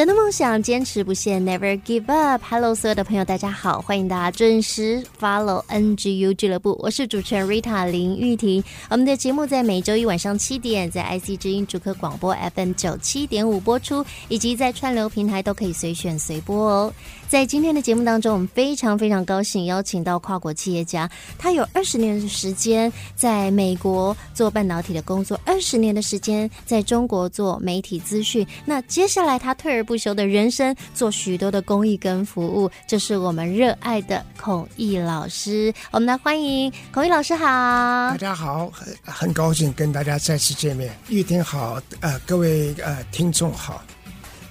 人的梦想，坚持不懈，Never give up。Hello，所有的朋友，大家好，欢迎大家准时 Follow NGU 俱乐部。我是主持人 Rita 林玉婷。我们的节目在每周一晚上七点，在 IC 之音主客广播 FM 九七点五播出，以及在串流平台都可以随选随播哦。在今天的节目当中，我们非常非常高兴邀请到跨国企业家，他有二十年的时间在美国做半导体的工作，二十年的时间在中国做媒体资讯。那接下来他退而不休的人生，做许多的公益跟服务，这是我们热爱的孔毅老师。我们来欢迎孔毅老师好，大家好，很很高兴跟大家再次见面。玉婷好，呃，各位呃听众好。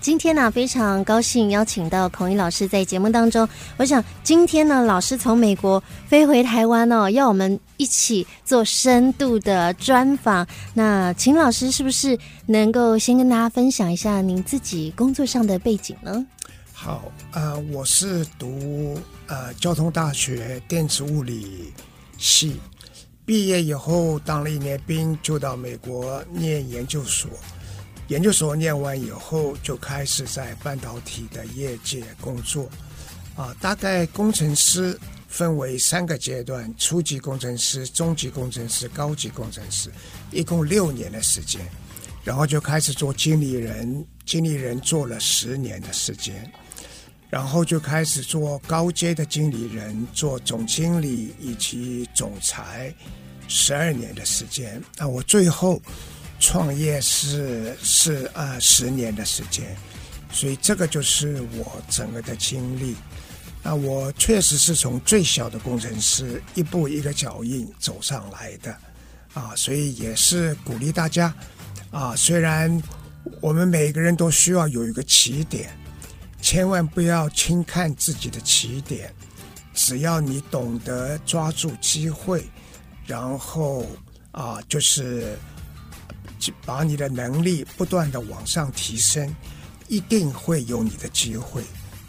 今天呢，非常高兴邀请到孔毅老师在节目当中。我想今天呢，老师从美国飞回台湾哦，要我们一起做深度的专访。那秦老师是不是能够先跟大家分享一下您自己工作上的背景呢？好，呃，我是读呃交通大学电子物理系，毕业以后当了一年兵，就到美国念研究所。研究所念完以后，就开始在半导体的业界工作，啊，大概工程师分为三个阶段：初级工程师、中级工程师、高级工程师，一共六年的时间，然后就开始做经理人，经理人做了十年的时间，然后就开始做高阶的经理人，做总经理以及总裁，十二年的时间。那我最后。创业是是呃十年的时间，所以这个就是我整个的经历。那我确实是从最小的工程师一步一个脚印走上来的啊，所以也是鼓励大家啊。虽然我们每个人都需要有一个起点，千万不要轻看自己的起点。只要你懂得抓住机会，然后啊，就是。把你的能力不断的往上提升，一定会有你的机会。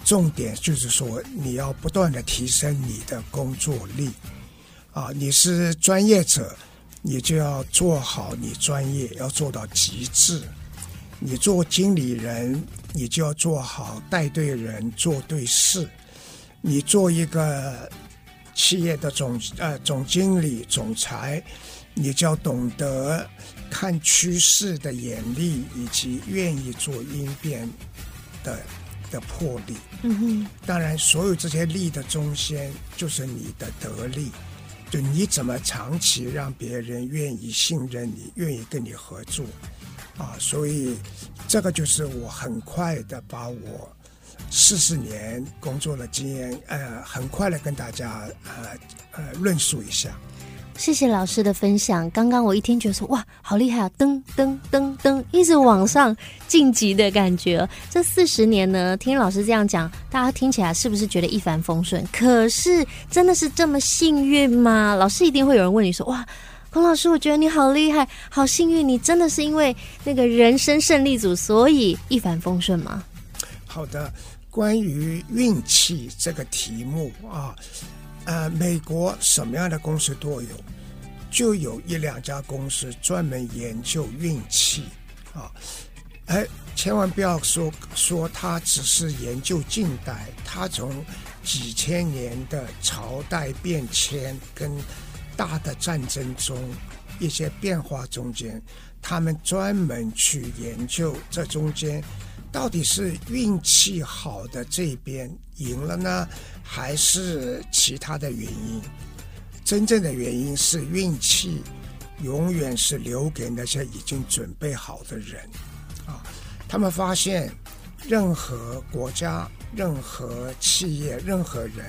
重点就是说，你要不断的提升你的工作力。啊，你是专业者，你就要做好你专业，要做到极致。你做经理人，你就要做好带对人、做对事。你做一个企业的总呃总经理、总裁，你就要懂得。看趋势的眼力，以及愿意做应变的的魄力。嗯哼，当然，所有这些力的中心就是你的得力，就你怎么长期让别人愿意信任你，愿意跟你合作啊。所以，这个就是我很快的把我四十年工作的经验，呃，很快的跟大家呃呃论述一下。谢谢老师的分享。刚刚我一听觉得说，哇，好厉害啊！噔噔噔噔，一直往上晋级的感觉。这四十年呢，听老师这样讲，大家听起来是不是觉得一帆风顺？可是真的是这么幸运吗？老师一定会有人问你说，哇，孔老师，我觉得你好厉害，好幸运，你真的是因为那个人生胜利组，所以一帆风顺吗？好的，关于运气这个题目啊。呃，美国什么样的公司都有，就有一两家公司专门研究运气啊。哎，千万不要说说他只是研究近代，他从几千年的朝代变迁跟大的战争中一些变化中间，他们专门去研究这中间到底是运气好的这边赢了呢？还是其他的原因，真正的原因是运气永远是留给那些已经准备好的人啊。他们发现，任何国家、任何企业、任何人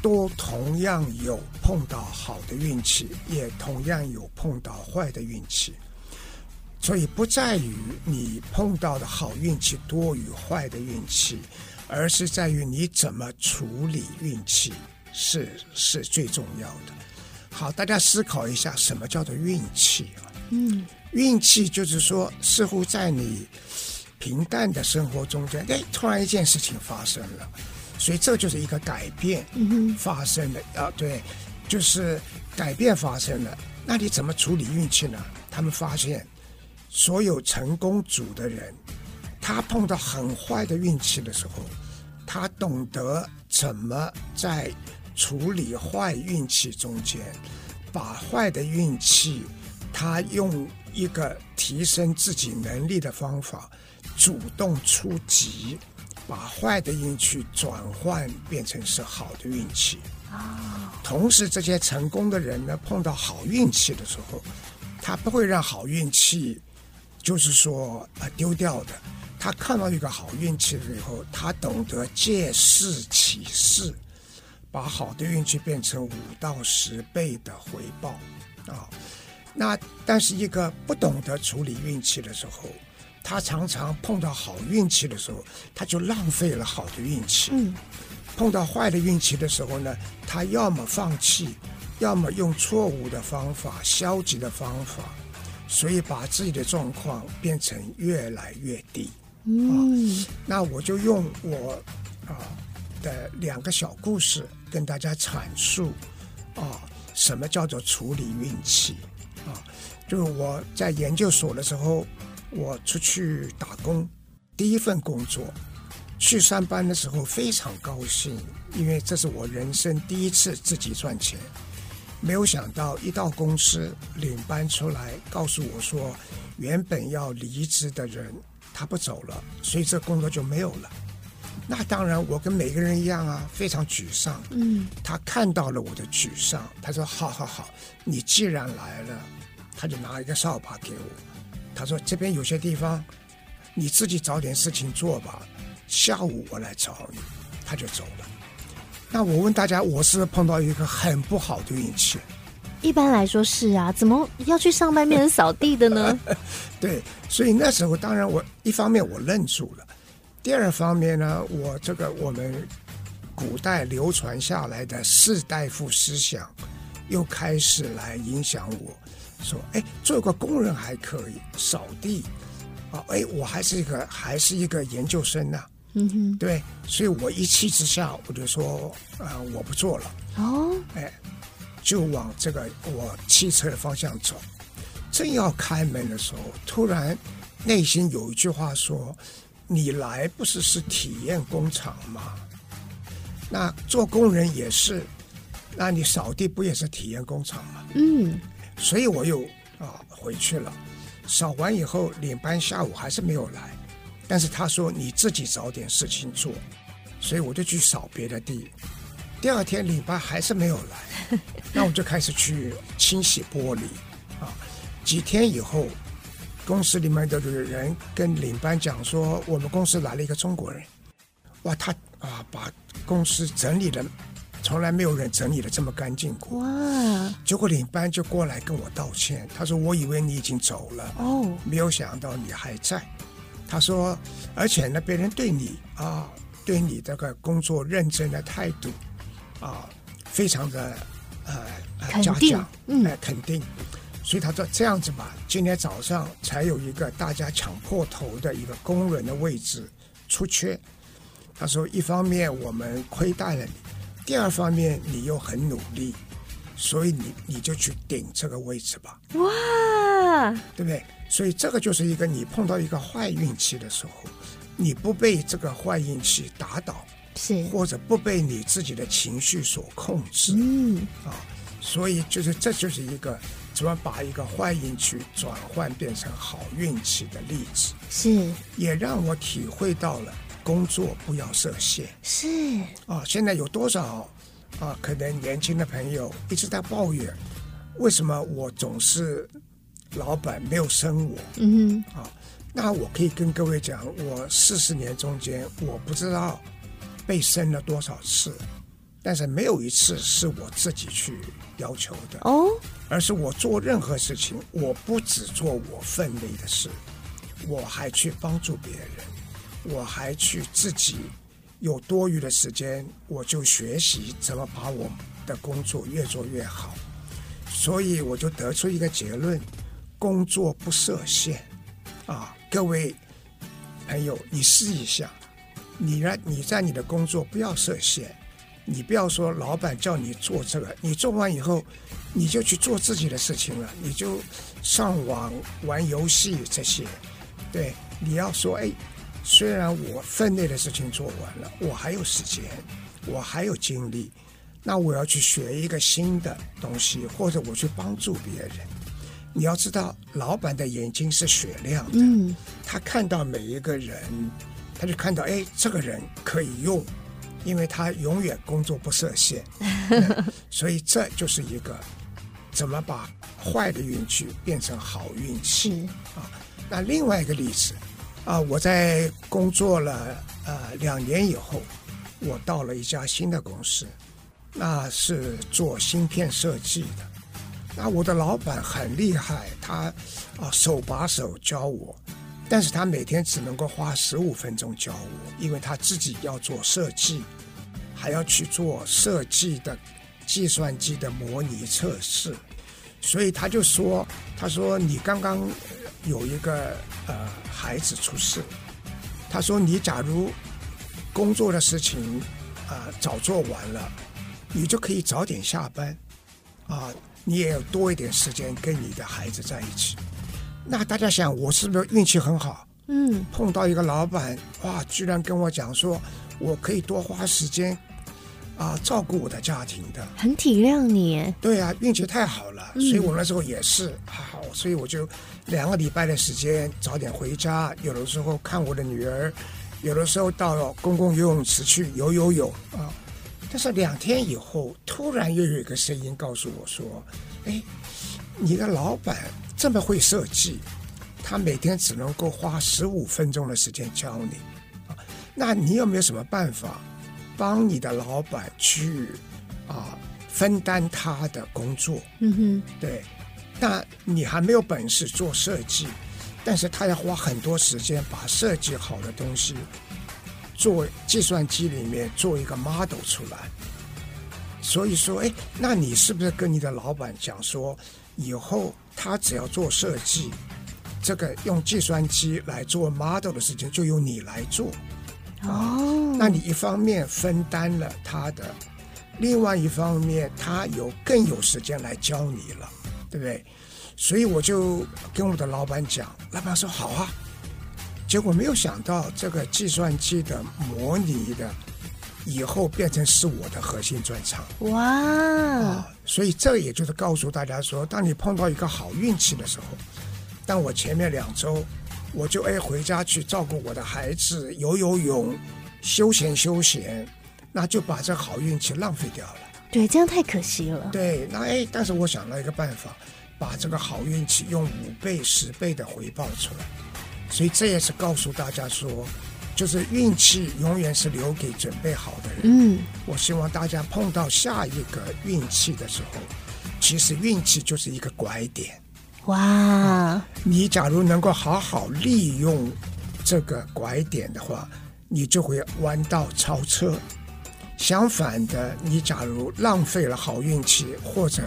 都同样有碰到好的运气，也同样有碰到坏的运气。所以不在于你碰到的好运气多与坏的运气，而是在于你怎么处理运气是是最重要的。好，大家思考一下，什么叫做运气啊？嗯，运气就是说，似乎在你平淡的生活中间，哎，突然一件事情发生了，所以这就是一个改变发生了。啊，对，就是改变发生了。那你怎么处理运气呢？他们发现。所有成功组的人，他碰到很坏的运气的时候，他懂得怎么在处理坏运气中间，把坏的运气，他用一个提升自己能力的方法，主动出击，把坏的运气转换变成是好的运气。同时这些成功的人呢，碰到好运气的时候，他不会让好运气。就是说，呃，丢掉的。他看到一个好运气了以后，他懂得借势起势，把好的运气变成五到十倍的回报啊。那但是一个不懂得处理运气的时候，他常常碰到好运气的时候，他就浪费了好的运气。嗯。碰到坏的运气的时候呢，他要么放弃，要么用错误的方法、消极的方法。所以把自己的状况变成越来越低。嗯，啊，那我就用我啊的两个小故事跟大家阐述啊，什么叫做处理运气啊？就是我在研究所的时候，我出去打工，第一份工作去上班的时候非常高兴，因为这是我人生第一次自己赚钱。没有想到，一到公司领班出来告诉我说，原本要离职的人他不走了，所以这工作就没有了。那当然，我跟每个人一样啊，非常沮丧。嗯，他看到了我的沮丧，他说：“好好好，你既然来了，他就拿一个扫把给我，他说这边有些地方你自己找点事情做吧，下午我来找你。”他就走了。那我问大家，我是碰到一个很不好的运气？一般来说是啊，怎么要去上班变成扫地的呢？对，所以那时候当然我一方面我愣住了，第二方面呢，我这个我们古代流传下来的士大夫思想又开始来影响我，说，哎，做个工人还可以，扫地啊，哎，我还是一个还是一个研究生呢、啊。嗯哼，对，所以我一气之下，我就说，啊、呃，我不做了。哦，哎，就往这个我汽车的方向走。正要开门的时候，突然内心有一句话说：“你来不是是体验工厂吗？那做工人也是，那你扫地不也是体验工厂吗？”嗯，所以我又啊回去了。扫完以后，领班下午还是没有来。但是他说，你自己找点事情做，所以我就去扫别的地。第二天领班还是没有来，那我就开始去清洗玻璃啊。几天以后，公司里面的人跟领班讲说，我们公司来了一个中国人，哇，他啊把公司整理的从来没有人整理的这么干净过。哇！结果领班就过来跟我道歉，他说，我以为你已经走了哦，没有想到你还在。他说：“而且呢，别人对你啊，对你这个工作认真的态度啊，非常的呃嘉奖，嗯，肯定。所以他说这样子吧，今天早上才有一个大家抢破头的一个工人的位置出缺。他说，一方面我们亏待了你，第二方面你又很努力，所以你你就去顶这个位置吧。哇，对不对？”所以这个就是一个你碰到一个坏运气的时候，你不被这个坏运气打倒，是。或者不被你自己的情绪所控制，嗯。啊，所以就是这就是一个怎么把一个坏运气转换变成好运气的例子，是。也让我体会到了工作不要设限，是。啊，现在有多少啊，可能年轻的朋友一直在抱怨，为什么我总是。老板没有生我，嗯哼，啊，那我可以跟各位讲，我四十年中间，我不知道被生了多少次，但是没有一次是我自己去要求的哦，而是我做任何事情，我不只做我分内的事，我还去帮助别人，我还去自己有多余的时间，我就学习怎么把我的工作越做越好。所以我就得出一个结论：工作不设限啊！各位朋友，你试一下，你让你在你的工作不要设限，你不要说老板叫你做这个，你做完以后你就去做自己的事情了，你就上网玩游戏这些。对，你要说，哎，虽然我分内的事情做完了，我还有时间，我还有精力。那我要去学一个新的东西，或者我去帮助别人。你要知道，老板的眼睛是雪亮的，嗯，他看到每一个人，他就看到，哎，这个人可以用，因为他永远工作不设限。所以这就是一个怎么把坏的运气变成好运气啊。那另外一个例子啊，我在工作了呃两年以后，我到了一家新的公司。那是做芯片设计的，那我的老板很厉害，他啊手把手教我，但是他每天只能够花十五分钟教我，因为他自己要做设计，还要去做设计的计算机的模拟测试，所以他就说，他说你刚刚有一个呃孩子出事，他说你假如工作的事情啊、早做完了。你就可以早点下班，啊，你也要多一点时间跟你的孩子在一起。那大家想，我是不是运气很好？嗯，碰到一个老板，哇，居然跟我讲说，我可以多花时间，啊，照顾我的家庭的，很体谅你。对啊，运气太好了，所以我那时候也是好，所以我就两个礼拜的时间早点回家，有的时候看我的女儿，有的时候到公共游泳池去游游泳啊。但是两天以后，突然又有一个声音告诉我说：“哎，你的老板这么会设计，他每天只能够花十五分钟的时间教你，啊，那你有没有什么办法帮你的老板去啊分担他的工作？嗯哼，对，那你还没有本事做设计，但是他要花很多时间把设计好的东西。”做计算机里面做一个 model 出来，所以说，哎，那你是不是跟你的老板讲说，以后他只要做设计，这个用计算机来做 model 的事情就由你来做，哦，那你一方面分担了他的，另外一方面他有更有时间来教你了，对不对？所以我就跟我的老板讲，老板说好啊。结果没有想到，这个计算机的模拟的以后变成是我的核心专长。哇！啊，所以这也就是告诉大家说，当你碰到一个好运气的时候，当我前面两周我就哎回家去照顾我的孩子，游游泳，休闲休闲，那就把这好运气浪费掉了。对，这样太可惜了。对，那哎，但是我想了一个办法，把这个好运气用五倍、十倍的回报出来。所以这也是告诉大家说，就是运气永远是留给准备好的人。嗯，我希望大家碰到下一个运气的时候，其实运气就是一个拐点。哇，嗯，你假如能够好好利用这个拐点的话，你就会弯道超车。相反的，你假如浪费了好运气，或者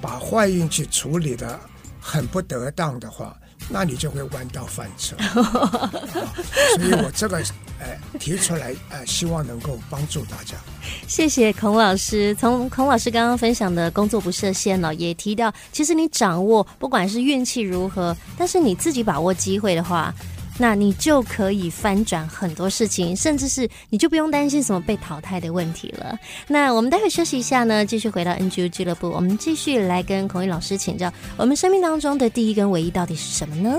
把坏运气处理的很不得当的话，那你就会弯道翻车，所以我这个呃提出来呃，希望能够帮助大家。谢谢孔老师。从孔老师刚刚分享的工作不设限呢，也提到，其实你掌握不管是运气如何，但是你自己把握机会的话。那你就可以翻转很多事情，甚至是你就不用担心什么被淘汰的问题了。那我们待会休息一下呢，继续回到 NGU 俱乐部，我们继续来跟孔毅老师请教，我们生命当中的第一跟唯一到底是什么呢？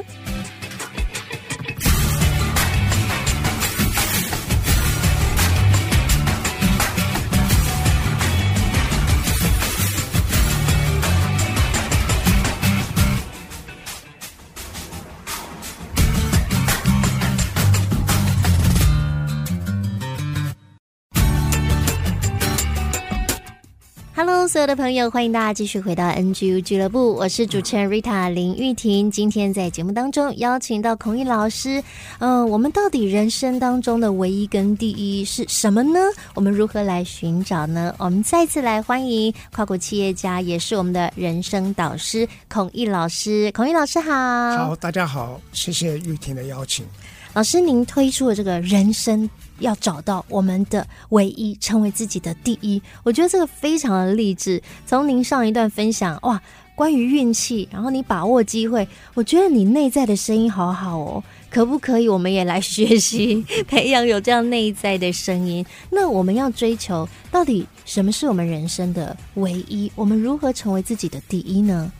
所有的朋友，欢迎大家继续回到 NGU 俱乐部，我是主持人 Rita 林玉婷。今天在节目当中邀请到孔毅老师，嗯、呃，我们到底人生当中的唯一跟第一是什么呢？我们如何来寻找呢？我们再次来欢迎跨国企业家，也是我们的人生导师孔毅老师。孔毅老师好，好，大家好，谢谢玉婷的邀请。老师，您推出的这个人生。要找到我们的唯一，成为自己的第一。我觉得这个非常的励志。从您上一段分享，哇，关于运气，然后你把握机会，我觉得你内在的声音好好哦。可不可以，我们也来学习，培养有这样内在的声音？那我们要追求，到底什么是我们人生的唯一？我们如何成为自己的第一呢？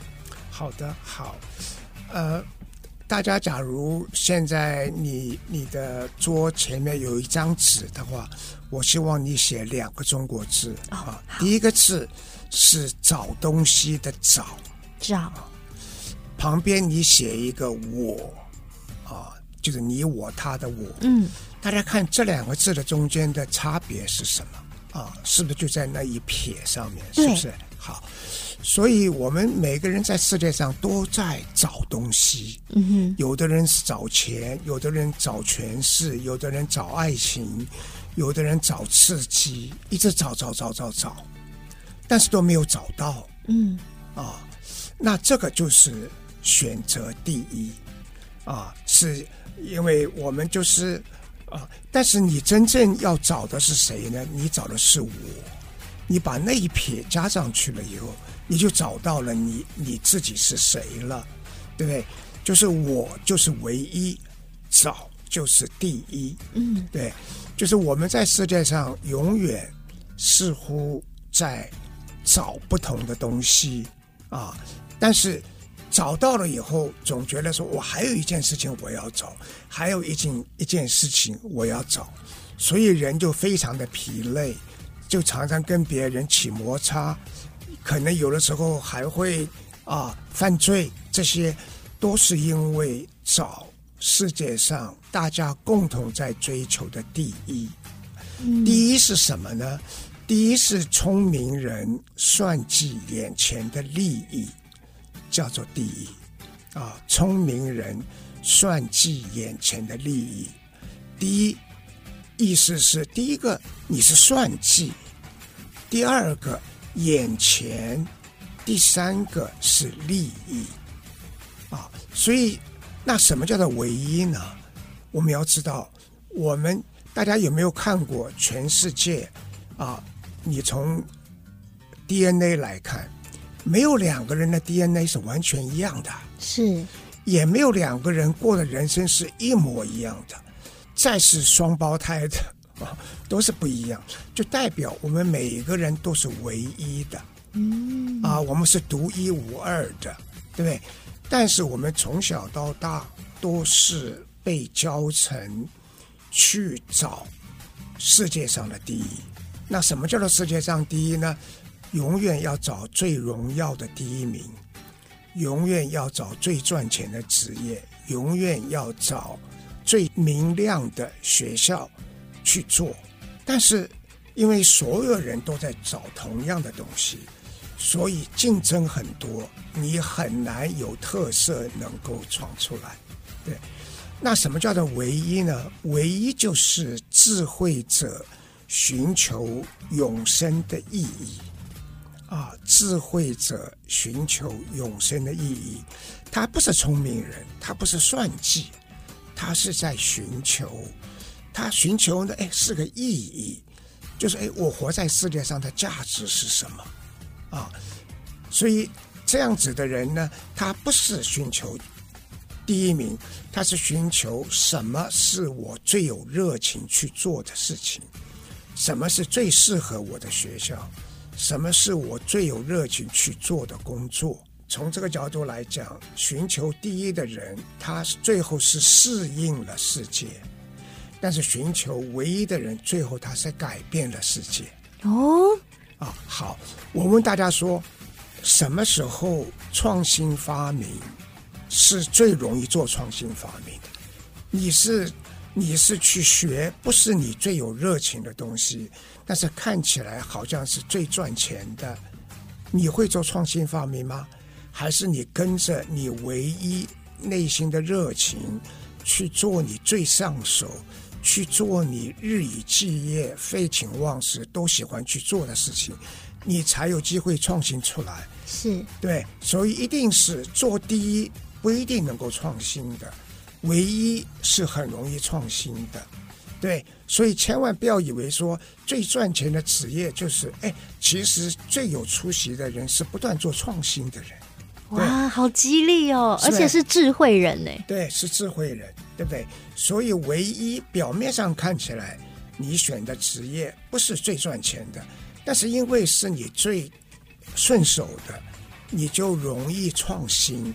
好的，好，呃。大家，假如现在你你的桌前面有一张纸的话，我希望你写两个中国字啊。第一个字是找东西的找，找。旁边你写一个我，啊，就是你我他的我。嗯。大家看这两个字的中间的差别是什么？啊，是不是就在那一撇上面？是不是？好。所以，我们每个人在世界上都在找东西。嗯哼，有的人是找钱，有的人找权势，有的人找爱情，有的人找刺激，一直找找找找找，但是都没有找到。嗯，啊，那这个就是选择第一啊，是因为我们就是啊，但是你真正要找的是谁呢？你找的是我，你把那一撇加上去了以后。你就找到了你你自己是谁了，对不对？就是我就是唯一，找就是第一，嗯，对，就是我们在世界上永远似乎在找不同的东西啊，但是找到了以后，总觉得说我还有一件事情我要找，还有一件一件事情我要找，所以人就非常的疲累，就常常跟别人起摩擦。可能有的时候还会啊犯罪，这些都是因为找世界上大家共同在追求的第一。嗯。第一是什么呢？第一是聪明人算计眼前的利益，叫做第一。啊，聪明人算计眼前的利益。第一意思是第一个你是算计，第二个。眼前，第三个是利益，啊，所以那什么叫做唯一呢？我们要知道，我们大家有没有看过全世界啊？你从 DNA 来看，没有两个人的 DNA 是完全一样的，是，也没有两个人过的人生是一模一样的，再是双胞胎的。啊，都是不一样，就代表我们每一个人都是唯一的，嗯，啊，我们是独一无二的，对不对？但是我们从小到大都是被教成去找世界上的第一。那什么叫做世界上第一呢？永远要找最荣耀的第一名，永远要找最赚钱的职业，永远要找最明亮的学校。去做，但是因为所有人都在找同样的东西，所以竞争很多，你很难有特色能够闯出来。对，那什么叫做唯一呢？唯一就是智慧者寻求永生的意义啊！智慧者寻求永生的意义，他不是聪明人，他不是算计，他是在寻求。他寻求的哎是个意义，就是哎我活在世界上的价值是什么啊？所以这样子的人呢，他不是寻求第一名，他是寻求什么是我最有热情去做的事情，什么是最适合我的学校，什么是我最有热情去做的工作。从这个角度来讲，寻求第一的人，他最后是适应了世界。但是寻求唯一的人，最后他是改变了世界。哦，啊，好，我问大家说，什么时候创新发明是最容易做创新发明的？你是你是去学，不是你最有热情的东西，但是看起来好像是最赚钱的你会做创新发明吗？还是你跟着你唯一内心的热情去做你最上手，去做你日以继夜、废寝忘食都喜欢去做的事情，你才有机会创新出来。是对，所以一定是做第一不一定能够创新的，唯一是很容易创新的。对，所以千万不要以为说最赚钱的职业就是哎，其实最有出息的人是不断做创新的人。哇，好激励哦！而且是智慧人呢。对，是智慧人，对不对？所以，唯一表面上看起来你选的职业不是最赚钱的，但是因为是你最顺手的，你就容易创新。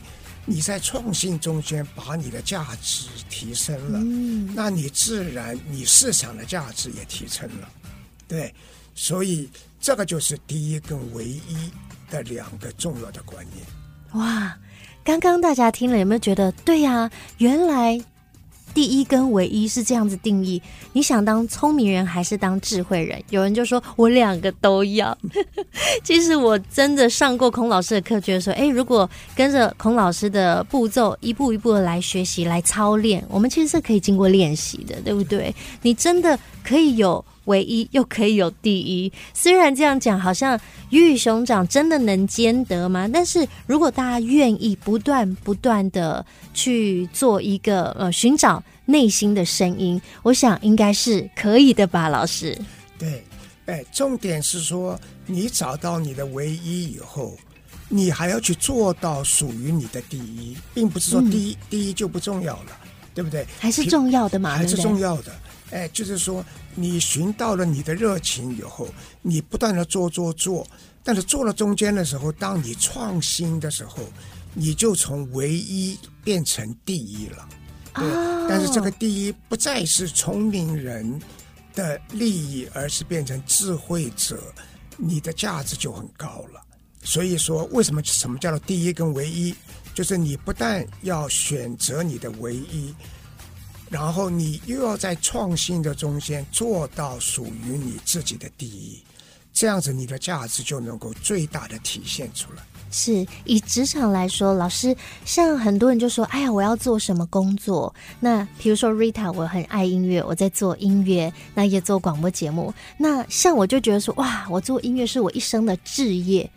你在创新中间把你的价值提升了，嗯，那你自然你市场的价值也提升了。对，所以这个就是第一跟唯一的两个重要的观念。哇，刚刚大家听了有没有觉得对呀、啊？原来第一跟唯一是这样子定义。你想当聪明人还是当智慧人？有人就说我两个都要。其实我真的上过孔老师的课，觉得说，哎，如果跟着孔老师的步骤一步一步的来学习、来操练，我们其实是可以经过练习的，对不对？你真的可以有。唯一又可以有第一，虽然这样讲好像鱼与熊掌真的能兼得吗？但是如果大家愿意不断不断的去做一个呃寻找内心的声音，我想应该是可以的吧，老师。对，哎，重点是说你找到你的唯一以后，你还要去做到属于你的第一，并不是说第一、嗯、第一就不重要了，对不对？还是重要的嘛，还是重要的。哎，就是说，你寻到了你的热情以后，你不断的做做做，但是做了中间的时候，当你创新的时候，你就从唯一变成第一了。对，哦、但是这个第一不再是聪明人的利益，而是变成智慧者，你的价值就很高了。所以说，为什么什么叫做第一跟唯一？就是你不但要选择你的唯一。然后你又要在创新的中间做到属于你自己的第一，这样子你的价值就能够最大的体现出来。是以职场来说，老师像很多人就说：“哎呀，我要做什么工作？”那比如说 Rita，我很爱音乐，我在做音乐，那也做广播节目。那像我就觉得说：“哇，我做音乐是我一生的志业。”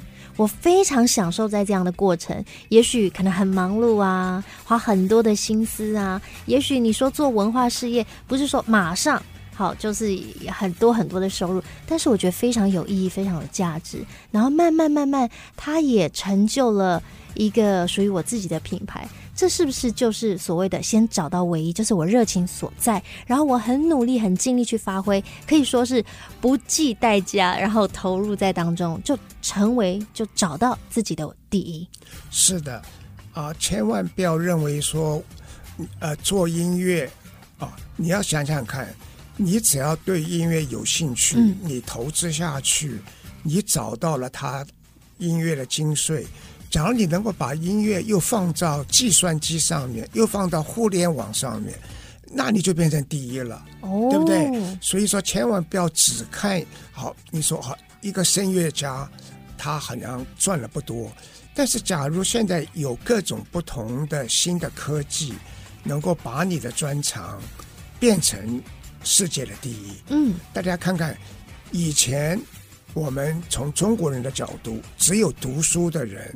我非常享受在这样的过程，也许可能很忙碌啊，花很多的心思啊。也许你说做文化事业，不是说马上好就是很多很多的收入，但是我觉得非常有意义，非常有价值。然后慢慢慢慢，它也成就了一个属于我自己的品牌。这是不是就是所谓的先找到唯一，就是我热情所在，然后我很努力、很尽力去发挥，可以说是不计代价，然后投入在当中，就成为就找到自己的第一。是的，啊、呃，千万不要认为说，呃，做音乐啊、呃，你要想想看，你只要对音乐有兴趣，嗯、你投资下去，你找到了它音乐的精髓。假如你能够把音乐又放到计算机上面，又放到互联网上面，那你就变成第一了，哦、对不对？所以说，千万不要只看好。你说好，一个声乐家，他好像赚了不多，但是假如现在有各种不同的新的科技，能够把你的专长变成世界的第一，嗯，大家看看，以前我们从中国人的角度，只有读书的人。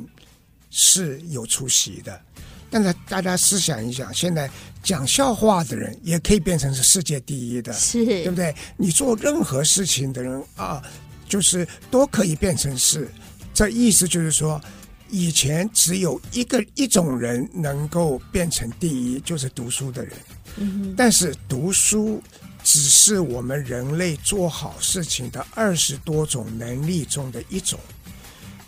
是有出息的，但是大家思想一想，现在讲笑话的人也可以变成是世界第一的，是，对不对？你做任何事情的人啊，就是都可以变成是。这意思就是说，以前只有一个一种人能够变成第一，就是读书的人。嗯。但是读书只是我们人类做好事情的二十多种能力中的一种，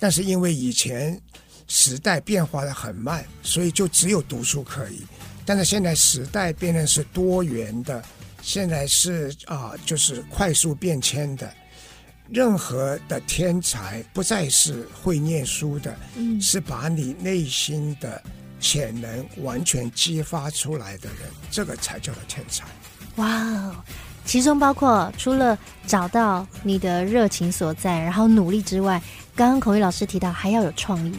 但是因为以前。时代变化的很慢，所以就只有读书可以。但是现在时代变得是多元的，现在是啊，就是快速变迁的。任何的天才不再是会念书的，嗯，是把你内心的潜能完全激发出来的人，这个才叫做天才。哇哦！其中包括除了找到你的热情所在，然后努力之外。刚刚孔毅老师提到还要有创意，对，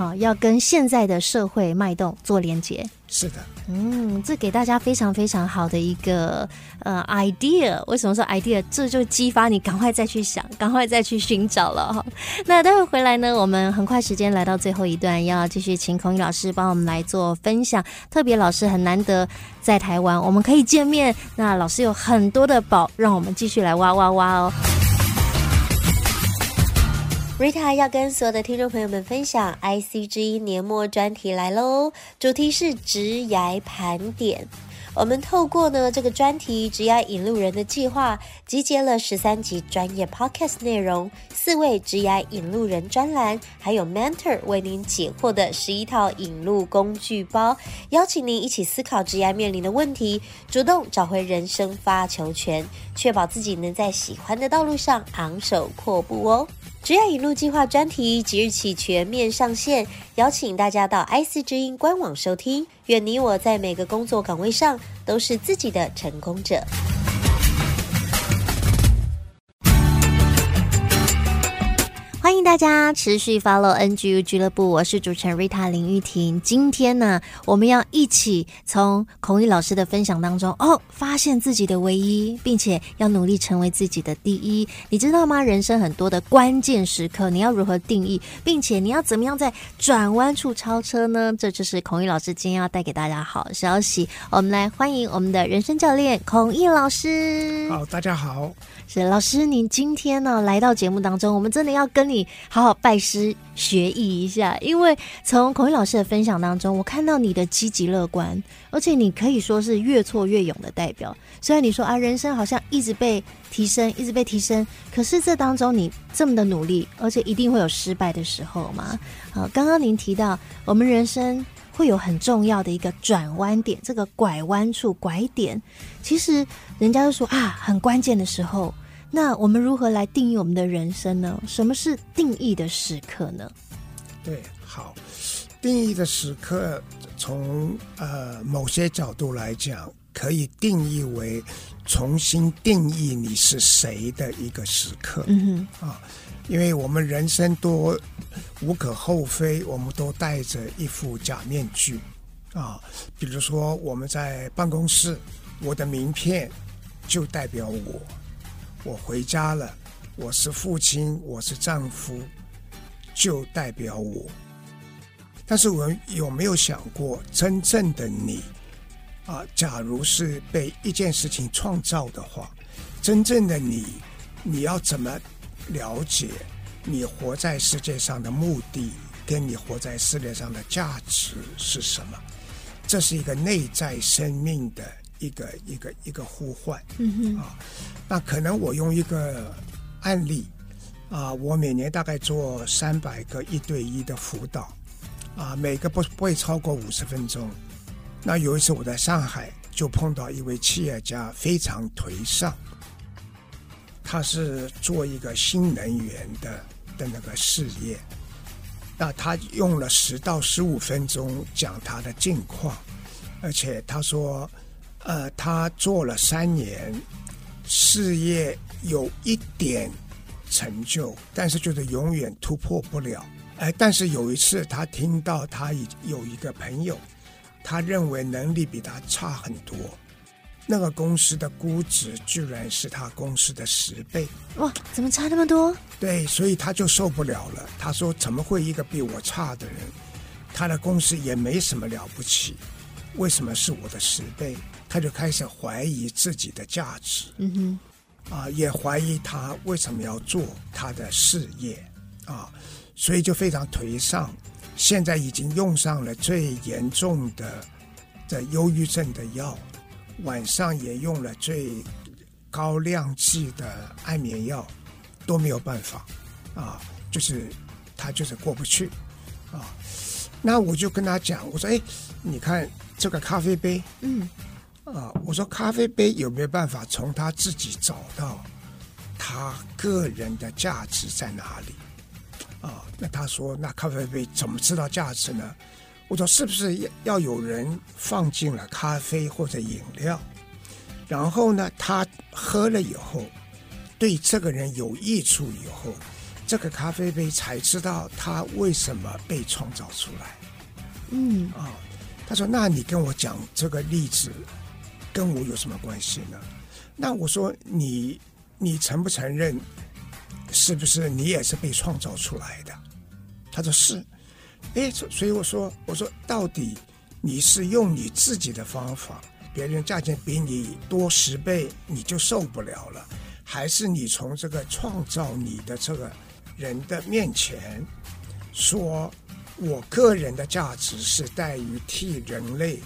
好，要跟现在的社会脉动做连接。是的，嗯，这给大家非常非常好的一个呃 idea。为什么说 idea？这就激发你赶快再去想，赶快再去寻找了哈。那待会回来呢，我们很快时间来到最后一段，要继续请孔宇老师帮我们来做分享。特别老师很难得在台湾，我们可以见面。那老师有很多的宝，让我们继续来挖挖挖哦。Rita 要跟所有的听众朋友们分享 IC 之音年末专题来喽，主题是职涯盘点。我们透过呢这个专题“职涯引路人”的计划，集结了十三集专业 Podcast 内容，四位职涯引路人专栏，还有 Mentor 为您解惑的十一套引路工具包，邀请您一起思考职涯面临的问题，主动找回人生发球权，确保自己能在喜欢的道路上昂首阔步哦。职涯引路计划专题即日起全面上线，邀请大家到 IC 之音官网收听。愿你我在每个工作岗位上都是自己的成功者。欢迎大家持续 follow NGU 俱乐部，我是主持人 Rita 林玉婷。今天呢，我们要一起从孔毅老师的分享当中哦，发现自己的唯一，并且要努力成为自己的第一。你知道吗？人生很多的关键时刻，你要如何定义，并且你要怎么样在转弯处超车呢？这就是孔毅老师今天要带给大家好消息。我们来欢迎我们的人生教练孔毅老师。好，大家好。是老师，您今天呢来到节目当中，我们真的要跟你好好拜师学艺一下，因为从孔毅老师的分享当中，我看到你的积极乐观，而且你可以说是越挫越勇的代表。虽然你说啊，人生好像一直被提升，一直被提升，可是这当中你这么的努力，而且一定会有失败的时候嘛。好，刚刚您提到我们人生。会有很重要的一个转弯点，这个拐弯处拐点，其实人家都说啊，很关键的时候。那我们如何来定义我们的人生呢？什么是定义的时刻呢？对，好，定义的时刻，从呃某些角度来讲，可以定义为重新定义你是谁的一个时刻。嗯哼，啊。因为我们人生多无可厚非，我们都戴着一副假面具啊。比如说，我们在办公室，我的名片就代表我。我回家了，我是父亲，我是丈夫，就代表我。但是我有没有想过，真正的你啊？假如是被一件事情创造的话，真正的你，你要怎么？了解你活在世界上的目的，跟你活在世界上的价值是什么？这是一个内在生命的一个一个一个呼唤。啊，那可能我用一个案例啊，我每年大概做三百个一对一的辅导啊，每个不不会超过五十分钟。那有一次我在上海就碰到一位企业家，非常颓丧。他是做一个新能源的的那个事业，那他用了十到十五分钟讲他的近况，而且他说，呃，他做了三年，事业有一点成就，但是就是永远突破不了。哎，但是有一次他听到他有一个朋友，他认为能力比他差很多。那个公司的估值居然是他公司的十倍，哇！怎么差那么多？对，所以他就受不了了。他说：“怎么会一个比我差的人，他的公司也没什么了不起，为什么是我的十倍？”他就开始怀疑自己的价值，嗯哼，啊，也怀疑他为什么要做他的事业，啊，所以就非常颓丧。现在已经用上了最严重的的忧郁症的药。晚上也用了最高量剂的安眠药，都没有办法，啊，就是他就是过不去，啊，那我就跟他讲，我说，哎，你看这个咖啡杯，嗯，啊，我说咖啡杯有没有办法从他自己找到他个人的价值在哪里？啊，那他说，那咖啡杯怎么知道价值呢？我说是不是要要有人放进了咖啡或者饮料，然后呢，他喝了以后，对这个人有益处以后，这个咖啡杯才知道他为什么被创造出来。嗯啊，他说：“那你跟我讲这个例子，跟我有什么关系呢？”那我说：“你你承不承认？是不是你也是被创造出来的？”他说：“是。”哎，所以我说：“我说到底你是用你自己的方法，别人价钱比你多十倍，你就受不了了，还是你从这个创造你的这个人的面前说？”我个人的价值是在于替人类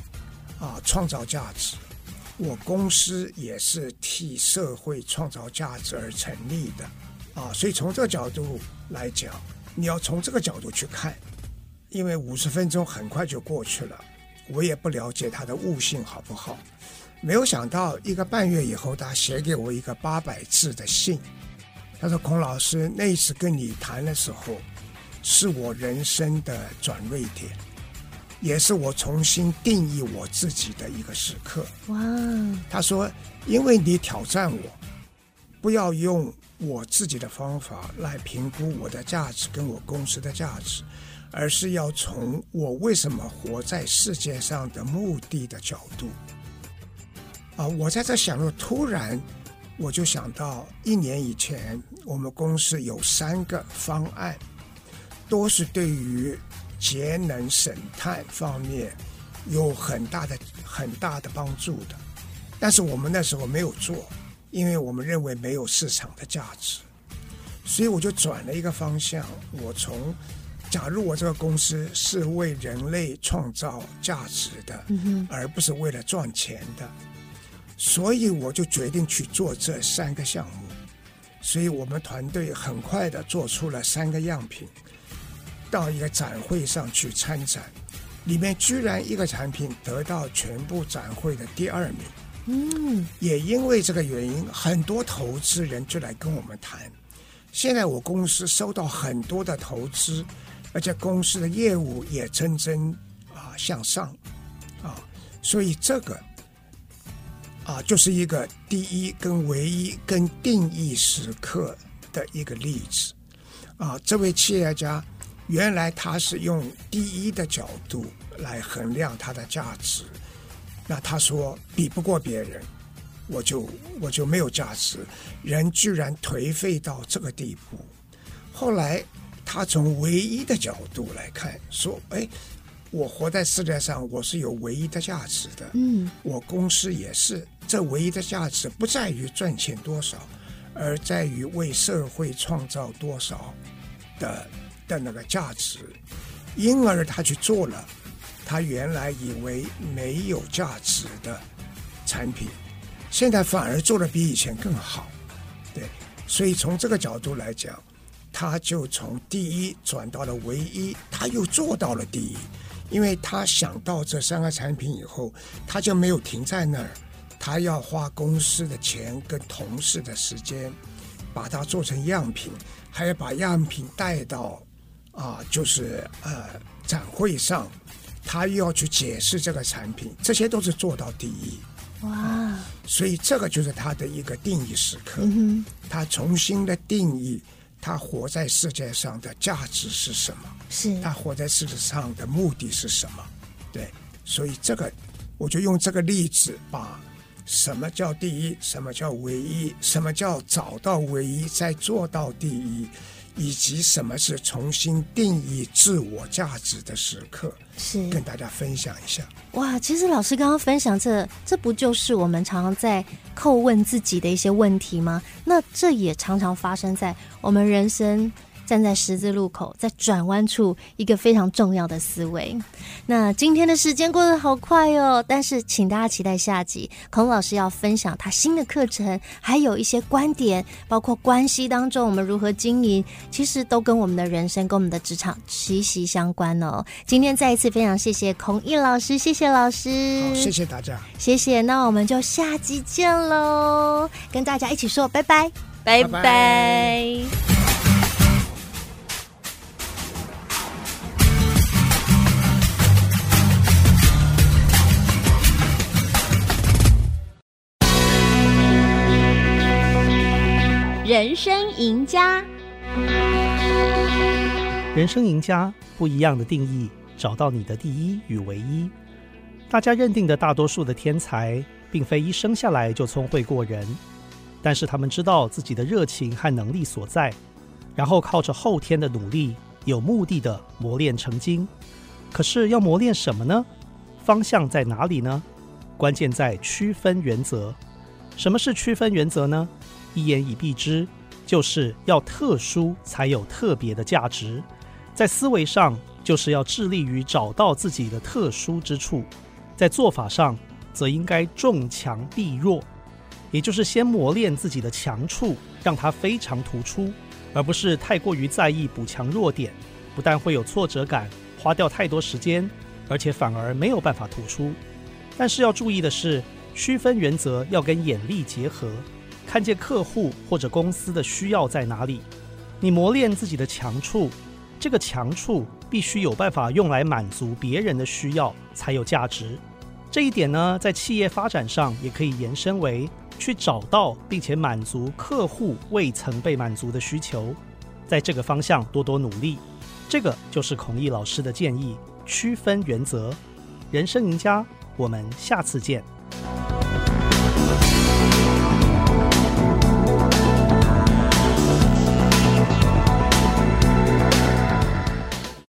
啊创造价值，我公司也是替社会创造价值而成立的。啊，所以从这个角度来讲，你要从这个角度去看，因为五十分钟很快就过去了，我也不了解他的悟性好不好，没有想到一个半月以后，他写给我一个八百字的信，他说：“孔老师，那次跟你谈的时候。”是我人生的转捩点，也是我重新定义我自己的一个时刻。哇！他说：“因为你挑战我，不要用我自己的方法来评估我的价值跟我公司的价值，而是要从我为什么活在世界上的目的的角度。”啊！我在这想着，突然我就想到，一年以前我们公司有三个方案。都是对于节能省碳方面有很大的很大的帮助的，但是我们那时候没有做，因为我们认为没有市场的价值，所以我就转了一个方向。我从假如我这个公司是为人类创造价值的，而不是为了赚钱的，所以我就决定去做这三个项目。所以我们团队很快的做出了三个样品。到一个展会上去参展，里面居然一个产品得到全部展会的第二名。嗯，也因为这个原因，很多投资人就来跟我们谈。现在我公司收到很多的投资，而且公司的业务也蒸蒸啊向上啊，所以这个啊就是一个第一跟唯一跟定义时刻的一个例子啊，这位企业家。原来他是用第一的角度来衡量他的价值，那他说比不过别人，我就我就没有价值。人居然颓废到这个地步。后来他从唯一的角度来看，说：“哎，我活在世界上，我是有唯一的价值的。嗯，我公司也是。这唯一的价值不在于赚钱多少，而在于为社会创造多少的。”的那个价值，因而他去做了，他原来以为没有价值的产品，现在反而做得比以前更好，对，所以从这个角度来讲，他就从第一转到了唯一，他又做到了第一，因为他想到这三个产品以后，他就没有停在那儿，他要花公司的钱跟同事的时间，把它做成样品，还要把样品带到。啊，就是呃，展会上，他又要去解释这个产品，这些都是做到第一。哇、啊！所以这个就是他的一个定义时刻。嗯、他重新的定义，他活在世界上的价值是什么？是他活在世界上的目的是什么？对，所以这个我就用这个例子，把什么叫第一，什么叫唯一，什么叫找到唯一，再做到第一。以及什么是重新定义自我价值的时刻，是跟大家分享一下。哇，其实老师刚刚分享这，这不就是我们常常在叩问自己的一些问题吗？那这也常常发生在我们人生。站在十字路口，在转弯处，一个非常重要的思维。那今天的时间过得好快哦，但是请大家期待下集，孔老师要分享他新的课程，还有一些观点，包括关系当中我们如何经营，其实都跟我们的人生、跟我们的职场息息相关哦。今天再一次非常谢谢孔毅老师，谢谢老师，好，谢谢大家，谢谢。那我们就下集见喽，跟大家一起说拜拜，拜拜。拜拜。人生赢家。人生赢家不一样的定义，找到你的第一与唯一。大家认定的大多数的天才，并非一生下来就聪慧过人，但是他们知道自己的热情和能力所在，然后靠着后天的努力，有目的的磨练成精。可是要磨练什么呢？方向在哪里呢？关键在区分原则。什么是区分原则呢？一言以蔽之，就是要特殊才有特别的价值。在思维上，就是要致力于找到自己的特殊之处；在做法上，则应该重强避弱，也就是先磨练自己的强处，让它非常突出，而不是太过于在意补强弱点。不但会有挫折感，花掉太多时间，而且反而没有办法突出。但是要注意的是，区分原则要跟眼力结合，看见客户或者公司的需要在哪里，你磨练自己的强处。这个强处必须有办法用来满足别人的需要，才有价值。这一点呢，在企业发展上也可以延伸为去找到并且满足客户未曾被满足的需求，在这个方向多多努力。这个就是孔毅老师的建议：区分原则。人生赢家，我们下次见。